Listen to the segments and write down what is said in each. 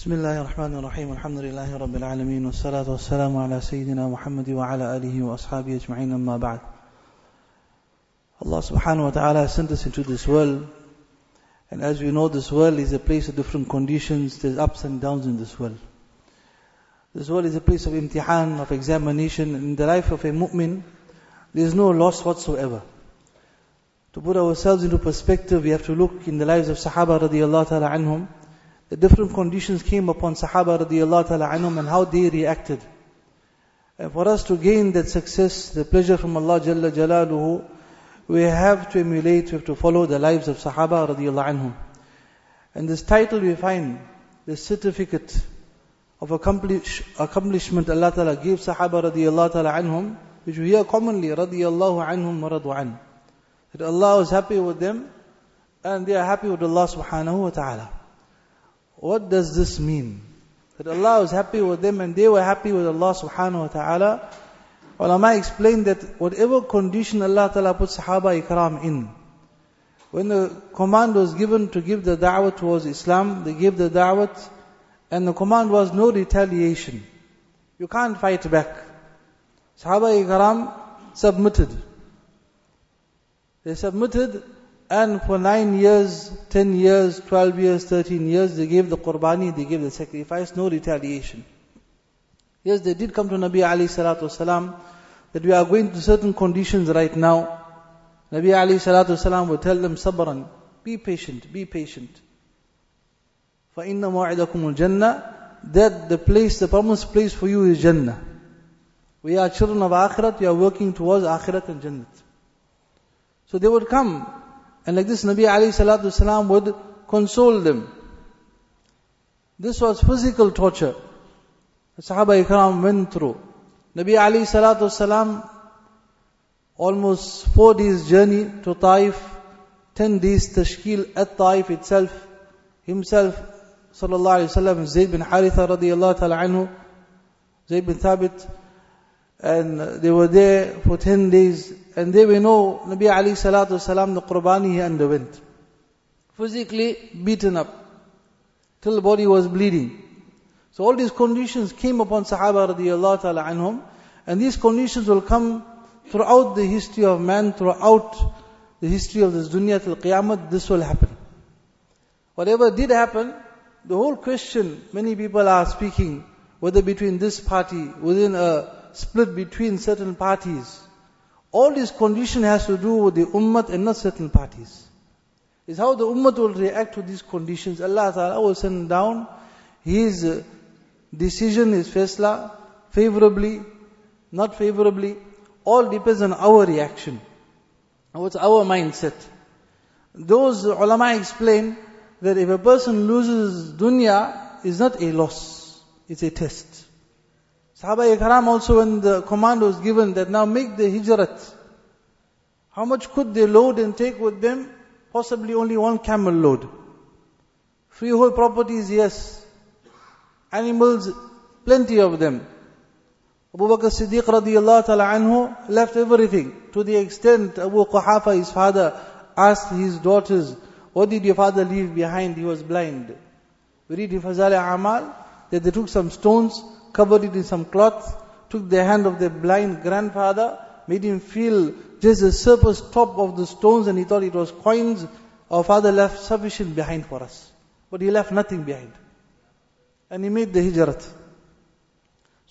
بسم الله الرحمن الرحيم الحمد لله رب العالمين والصلاة والسلام على سيدنا محمد وعلى آله وأصحابه أجمعين أما بعد Allah subhanahu wa ta'ala sent us into this world and as we know this world is a place of different conditions, there's ups and downs in this world. This world is a place of imtihan, of examination. In the life of a mu'min, there is no loss whatsoever. To put ourselves into perspective, we have to look in the lives of Sahaba radiallahu ta'ala anhum, the different conditions came upon Sahaba radiallahu ta'ala anhum and how they reacted. And for us to gain that success, the pleasure from Allah Jalla Jalaluhu, we have to emulate, we have to follow the lives of Sahaba radiallahu anhum. And this title we find, the certificate of accomplish, accomplishment Allah Ta'ala gave Sahaba radiallahu ta'ala anhum, which we hear commonly, radiallahu anhum maradu an. That Allah is happy with them, and they are happy with Allah subhanahu wa ta'ala. What does this mean? That Allah was happy with them and they were happy with Allah subhanahu wa ta'ala. Ulama explained that whatever condition Allah Ta'ala put Sahaba Ikram in, when the command was given to give the da'wah towards Islam, they gave the da'wah, and the command was no retaliation. You can't fight back. Sahaba Ikram submitted. They submitted, and for nine years, ten years, twelve years, thirteen years, they gave the qurbani, they gave the sacrifice, no retaliation. Yes, they did come to Nabi Ali Salatu Wasalam that we are going to certain conditions right now. Nabi Ali Salatu Wasalam would tell them, Sabran, be patient, be patient. فَإِنَّ مَوْعِدَكُمُ الْجَنَّةِ That the place, the promised place for you is Jannah. We are children of Akhirat, we are working towards Akhirat and Jannah. So they would come, and like this Nabi Ali Salatu Wasalam would console them. This was physical torture. The Sahaba Ikram went through. Nabi Ali Salatu salam, almost four days journey to Taif, ten days tashkil at Taif itself, himself, sallallahu alayhi wasallam, Zayd bin Haritha radiallahu ta'ala anhu, Zayd bin Thabit, and they were there for ten days, and they we know Nabi Ali Salatu Salam, the Qurbani he underwent. Physically beaten up, till the body was bleeding. So all these conditions came upon Sahaba radiallahu ta'ala anhum, and these conditions will come throughout the history of man, throughout the history of this dunya till qiyamah, this will happen. Whatever did happen, the whole question, many people are speaking, whether between this party, within a split between certain parties, all this condition has to do with the ummah and not certain parties. Is how the ummah will react to these conditions. Allah Ta'ala will send down His uh, decision, His faisla, favorably, not favorably, all depends on our reaction. What's our mindset? Those ulama explain that if a person loses dunya, is not a loss, it's a test. Sahaba Ikram also when the command was given that now make the hijrat, how much could they load and take with them? Possibly only one camel load. Freehold properties, yes. Animals, plenty of them. Abu Bakr Siddiq radiallahu ta'ala anhu left everything to the extent Abu Quhafa, his father, asked his daughters, what did your father leave behind? He was blind. We read in Fazal Amal that they took some stones, covered it in some cloth, took the hand of their blind grandfather, made him feel just the surface top of the stones and he thought it was coins. Our father left sufficient behind for us. But he left nothing behind. And he made the hijrat.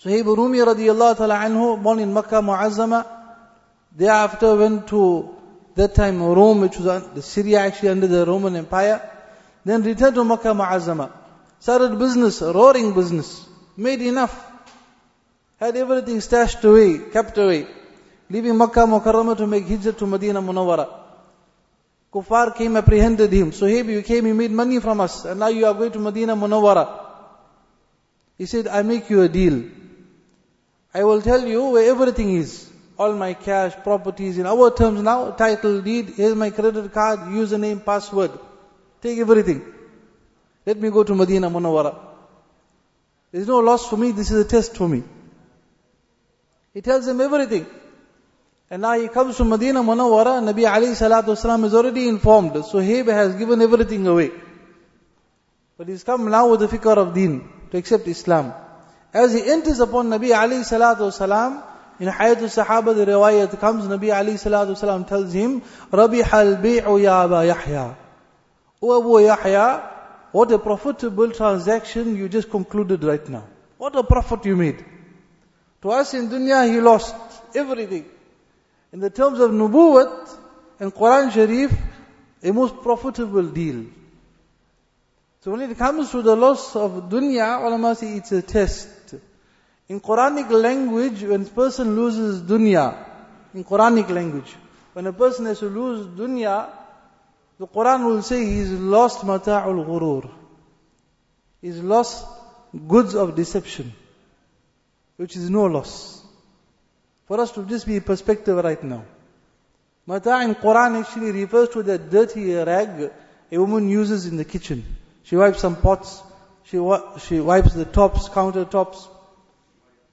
Suhaib Rumi radiallahu ta'ala anhu, born in Makkah Mu'azzama, thereafter went to that time Rome, which was the Syria actually under the Roman Empire. Then returned to Makkah Mu'azzama. Started business, roaring business. Made enough. Had everything stashed away, kept away. Leaving Makkah Mukarramah to make hijrah to Medina Munawwara. Kuffar came, apprehended him. So hey, you came, you made money from us, and now you are going to Medina Munawwara. He said, I make you a deal. I will tell you where everything is. All my cash, properties, in our terms now, title, deed, here's my credit card, username, password. Take everything. Let me go to Medina Munawwara. There's no loss for me, this is a test for me. He tells him everything. And now he comes to Medina Munawwara, Nabi Ali Salatu Wasalam is already informed. Suhaib has given everything away. But he's come now with the fikr of deen, to accept Islam. As he enters upon Nabi Ali salatu salam, in Hayat al-Sahaba, the riwayat comes, Nabi Ali salatu salam tells him, Rabi al-bi'u ya Aba Yahya. O Abu Yahya, what a profitable transaction you just concluded right now. What a profit you made. To us in dunya, he lost everything. In the terms of nubuwwat and Quran Sharif, a most profitable deal. So when it comes to the loss of dunya, ulama say it's a test. In Quranic language, when a person loses dunya, in Quranic language, when a person has to lose dunya, the Quran will say he's lost mata'ul ghurur. He's lost goods of deception, which is no loss. For us to just be perspective right now. Mata in Quran actually refers to the dirty rag a woman uses in the kitchen. She wipes some pots, she, she wipes the tops, countertops.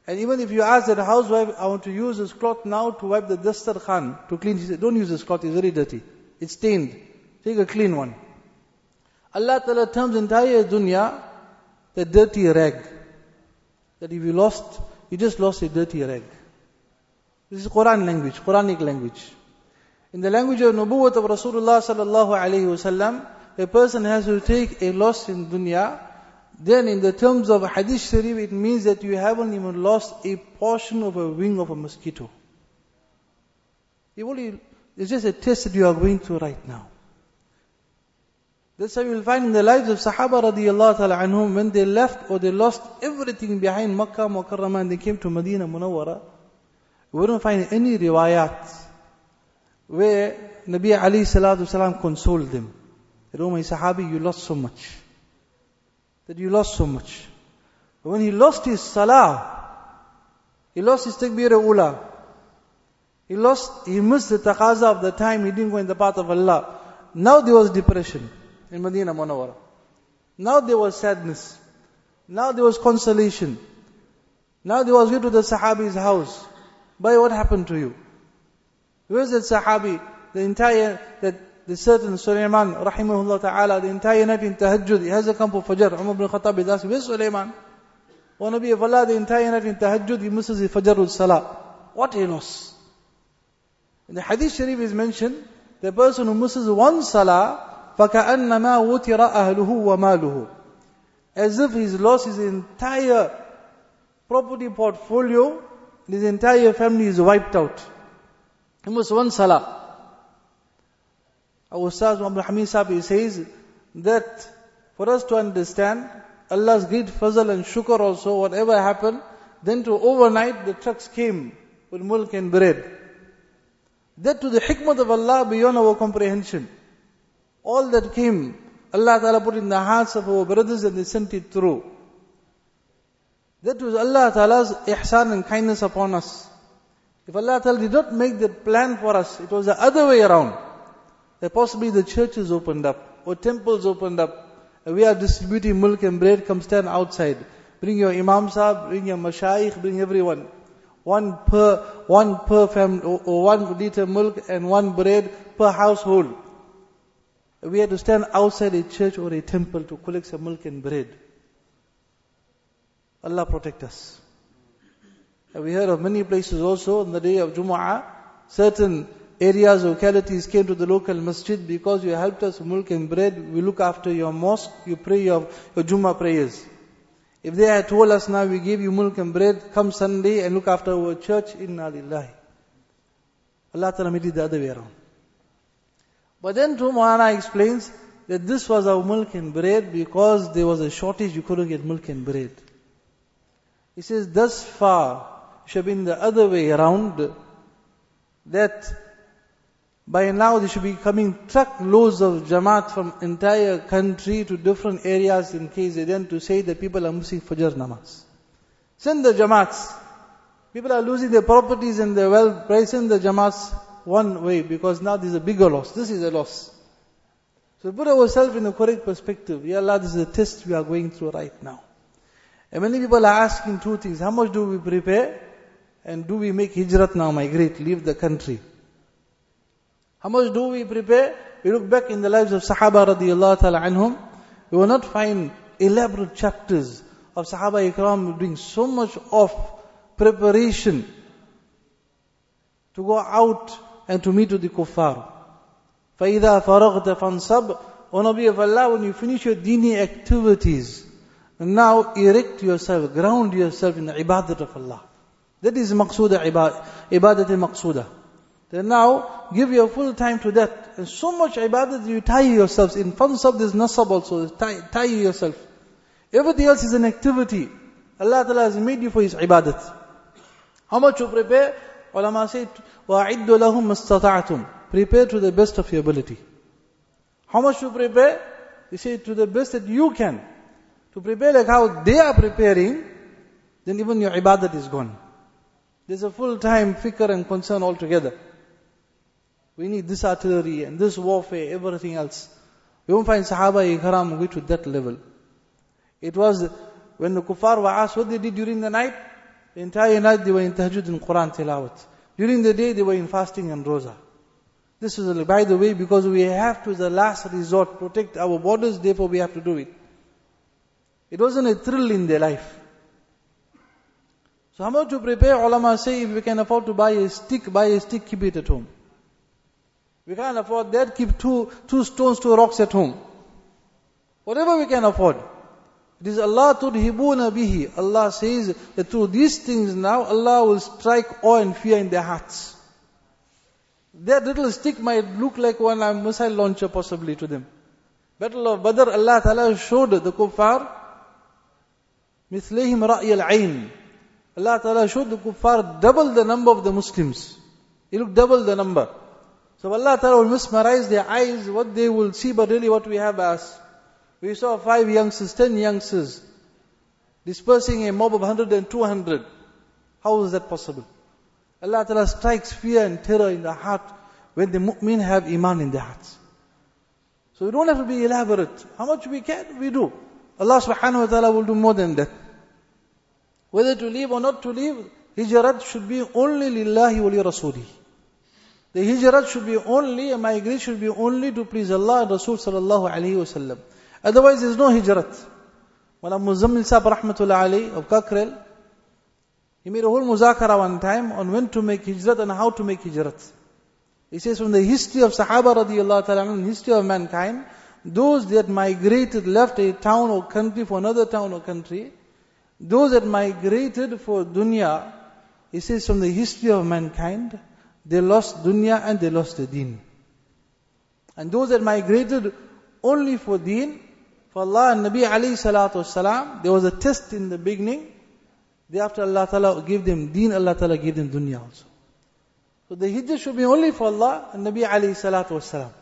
And even if you ask that housewife, I want to use this cloth now to wipe the dastar khan, to clean, she said, don't use this cloth, it's very dirty. It's stained. Take a clean one. Allah Ta'ala terms entire dunya the dirty rag. That if you lost, you just lost a dirty rag. This is Quran language, Quranic language. In the language of Nubuwwat of Rasulullah sallallahu alayhi wasallam, a person has to take a loss in dunya. Then in the terms of Hadith Sharif, it means that you haven't even lost a portion of a wing of a mosquito. It's just a test that you are going through right now. That's why you will find in the lives of Sahaba radiallahu ta'ala anhum, when they left or they lost everything behind Makkah Mukarramah and they came to Medina Munawwara, we wouldn't find any riwayat where Nabi Ali salatu salam consoled them. That, oh my Sahabi, you lost so much. That you lost so much. When he lost his salah, he lost his takbir ula, he lost, he missed the taqaza of the time he didn't go in the path of Allah. Now there was depression in Medina Munawwara. Now there was sadness. Now there was consolation. Now there was go to the Sahabi's house. By what happened to you? Where is that Sahabi? The entire, that the certain Sulaiman, rahimahullah ta'ala, the entire night in tahajjud, he has a camp of Fajr. Umar ibn Khattab is asking, where's Sulaiman? O oh, Nabi of Allah, the entire night in tahajjud, he misses the Fajr salah. What a loss. In the Hadith Sharif is mentioned, the person who misses one salah, فَكَأَنَّمَا وُتِرَ أَهْلُهُ وَمَالُهُ As if he's lost his entire property portfolio, his entire family is wiped out. He missed one salah. Our Ustaz Muhammad Hamid Sabi says that for us to understand Allah's great fazl and shukr also, whatever happened, then to overnight the trucks came with milk and bread. That to the hikmah of Allah beyond our comprehension. All that came, Allah Ta'ala put in the hearts of our brothers and they sent it through. That was Allah Ta'ala's ihsan and kindness upon us. If Allah Ta'ala did not make the plan for us, it was the other way around. That possibly the churches opened up, or temples opened up, and we are distributing milk and bread, come stand outside. Bring your imam sahib, bring your mashayikh, bring everyone. One per, one per family, or one liter milk and one bread per household. We had to stand outside a church or a temple to collect some milk and bread. Allah protect us. And we heard of many places also on the day of Jumu'ah, certain areas, localities came to the local masjid because you helped us with milk and bread, we look after your mosque, you pray your, your prayers. If they had told us now we give you milk and bread, come Sunday and look after our church, inna lillahi. Allah Ta'ala made it the other way around. But then Tumana explains that this was our milk and bread because there was a shortage, you couldn't get milk and bread. He says, thus far, it should have been the other way around, that by now there should be coming truckloads of Jamaat from entire country to different areas in KZN to say that people are missing Fajr namaz. Send the Jamaats. People are losing their properties and their wealth. Pray send the Jamaats one way because now this is a bigger loss. This is a loss. So put ourselves in the correct perspective. Ya Allah, this is a test we are going through right now. And many people are asking two things. How much do we prepare? And do we make hijrat now, migrate, leave the country? How much do we prepare? We look back in the lives of Sahaba radiallahu ta'ala anhum. You will not find elaborate chapters of Sahaba Ikram doing so much of preparation to go out and to meet with the kuffar. فَإِذَا فَرَغْتَ فَانْصَبْ O Nabi of Allah, when you finish your dini activities, now erect yourself, ground yourself in the ibadat of Allah. That is maqsuda ibadat maqsuda. Then now, give your full time to that. And so much ibadat you tie yourselves. In fansab there's nasab also, tie, tie yourself. Everything else is an activity. Allah Ta'ala has made you for His ibadat. How much you prepare? Ulama say, وَأَعِدُّ لَهُمْ مَسْتَطَعْتُمْ Prepare to the best of your ability. How much to prepare? They say to the best that you can. To prepare like how they are preparing, then even your ibadat is gone. There's a full-time fikr and concern altogether. We need this artillery and this warfare, everything else. We won't find Sahaba Ikram go to that level. It was when the kuffar were asked what they did during the night. the entire night they were in tahajjud and Quran tilawat. During the day they were in fasting and roza. This is, by the way, because we have to, the last resort, protect our borders, therefore we have to do it. It wasn't a thrill in their life. So how much to prepare? Ulama say if we can afford to buy a stick, buy a stick, keep it at home. We can't afford that, keep two, two stones, two rocks at home. Whatever we can afford. It is Allah tudhibuna bihi. Allah says that through these things now Allah will strike awe and fear in their hearts. That little stick might look like one a missile launcher possibly to them. Battle of Badr, Allah Ta'ala showed the kuffar mithlihim ra'y al-ayn. Allah Ta'ala showed the kuffar double the number of the Muslims. He looked double the number. So Allah Ta'ala will mesmerize their eyes, what they will see, but really what we have as we saw five youngsters, ten youngsters, dispersing a mob of 100 and 200. How is that possible? Allah Ta'ala strikes fear and terror in the heart when the mu'min have iman in their hearts. So we don't have to be elaborate. How much we can, we do. Allah subhanahu wa ta'ala will do more than that. Whether to leave or not to leave, hijrat should be only lillahi wa li rasuli. The hijrat should be only, a migration should be only to please Allah and Rasul sallallahu alayhi wa sallam. Otherwise there is no hijrat. Mala Muzammil Sahib rahmatullah alayhi of Kakrel, he made a whole muzakara one time on when to make hijrat and how to make hijrat. He says from the history of Sahaba radiallahu ta'ala, history of mankind, those that migrated, left a town or country for another town or country, those that migrated for dunya, he says from the history of mankind, they lost dunya and they lost the deen. And those that migrated only for deen, for Allah and Nabi alayhi salatu wasalam, there was a test in the beginning, Thereafter Allah Ta'ala gave them deen, Allah Ta'ala gave them dunya also. So the hijrah should be only for Allah and Nabi alayhi salatu wasalam.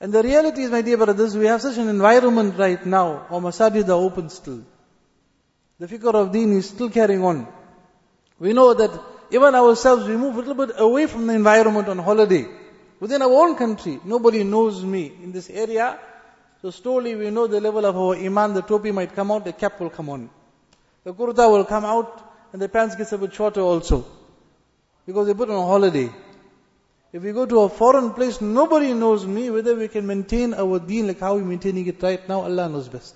And the reality is, my dear brothers, we have such an environment right now, our masajid are open still. The fikr of deen is still carrying on. We know that even ourselves, we move a little bit away from the environment on holiday. Within our own country, nobody knows me in this area. So slowly we know the level of our iman, the topi might come out, the cap will come on. The kurta will come out and the pants gets a bit shorter also. Because they put on a holiday. If we go to a foreign place, nobody knows me, whether we can maintain our deen like how we're maintaining it right now, Allah knows best.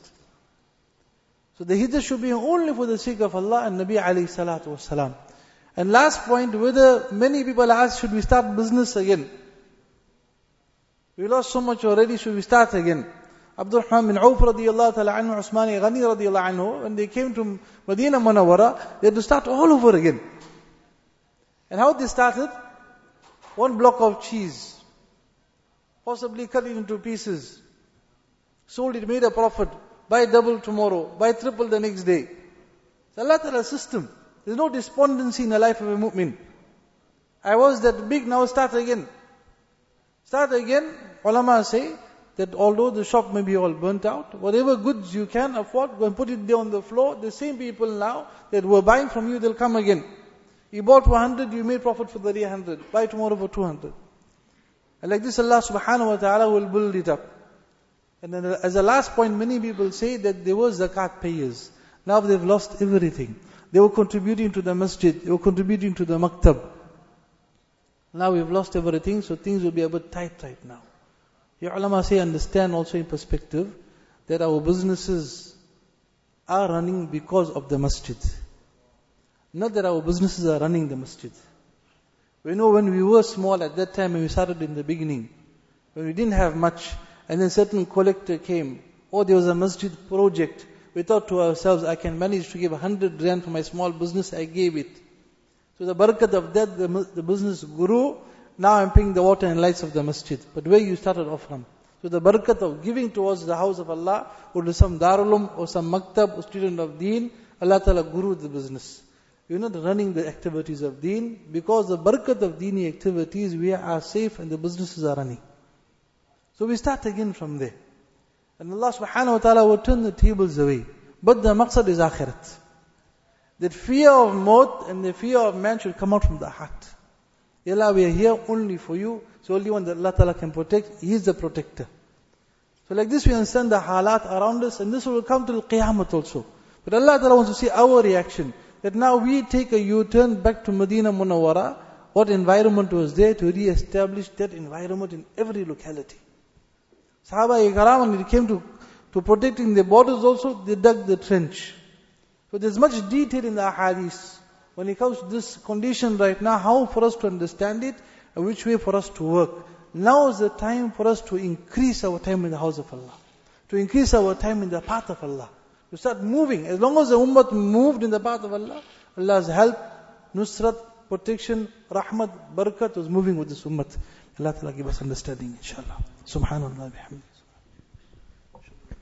So the hijrah should be only for the sake of Allah and Nabi alayhi salatu wasalam. And last point, whether many people ask, should we start business again? We lost so much already, should we start again? Abdul Rahman bin Auf radiallahu ta'ala anhu, Usmani Ghani radiallahu anhu, when they came to Medina Munawwara, they had to start all over again. And how they started? One block of cheese, possibly cut it into pieces, sold it, made a profit, buy double tomorrow, buy triple the next day. It's Allah Ta'ala system. There's no despondency in the life of a mu'min. I was that big, now start again. Start again, ulama say, that although the shop may be all burnt out, whatever goods you can afford, go and put it there on the floor. The same people now that were buying from you, they'll come again. You bought for 100, you made profit for the 100. Buy tomorrow for 200. And like this Allah subhanahu wa ta'ala will build it up. And then as a last point, many people say that they were zakat payers. Now they've lost everything. They were contributing to the masjid, they were contributing to the maktab. Now we've lost everything, so things will be a bit tight right now. Your ulama say understand also in perspective that our businesses are running because of the masjid. Not that our businesses are running the masjid. We know when we were small at that time when we started in the beginning, when we didn't have much, and then certain collector came, or there was a masjid project, we thought to ourselves, I can manage to give a hundred rand for my small business, I gave it. So the barakat of that, the, the business grew, now I'm paying the water and lights of the masjid. But where you started off from? So the barakat of giving towards the house of Allah, or to some darulum, or some maktab, or student of deen, Allah Ta'ala guru the business. You're not running the activities of deen, because the barakat of deeni activities, we are safe and the businesses are running. So we start again from there. And Allah subhanahu wa ta'ala will turn the tables away. But the maqsad is akhirat. That fear of maut and the fear of man should come out from the heart. Allah, we are here only for you. So only one that Allah Ta'ala can protect, He is the protector. So like this we understand the halat around us and this will come to the qiyamah also. But Allah Ta'ala wants to see our reaction. That now we take a U-turn back to Medina Munawwara. What environment was there to re-establish that environment in every locality. Sahaba Ikram, when it came to, to protecting the borders also, they dug the trench. So there's much detail in the hadith. When it comes to this condition right now, how for us to understand it, and which way for us to work. Now is the time for us to increase our time in the house of Allah. To increase our time in the path of Allah. To start moving. As long as the ummah moved in the path of Allah, Allah's help, nusrat, protection, rahmat, barakat was moving with this ummah. Allah Ta'ala give us understanding, inshallah. Subhanallah bihamdih.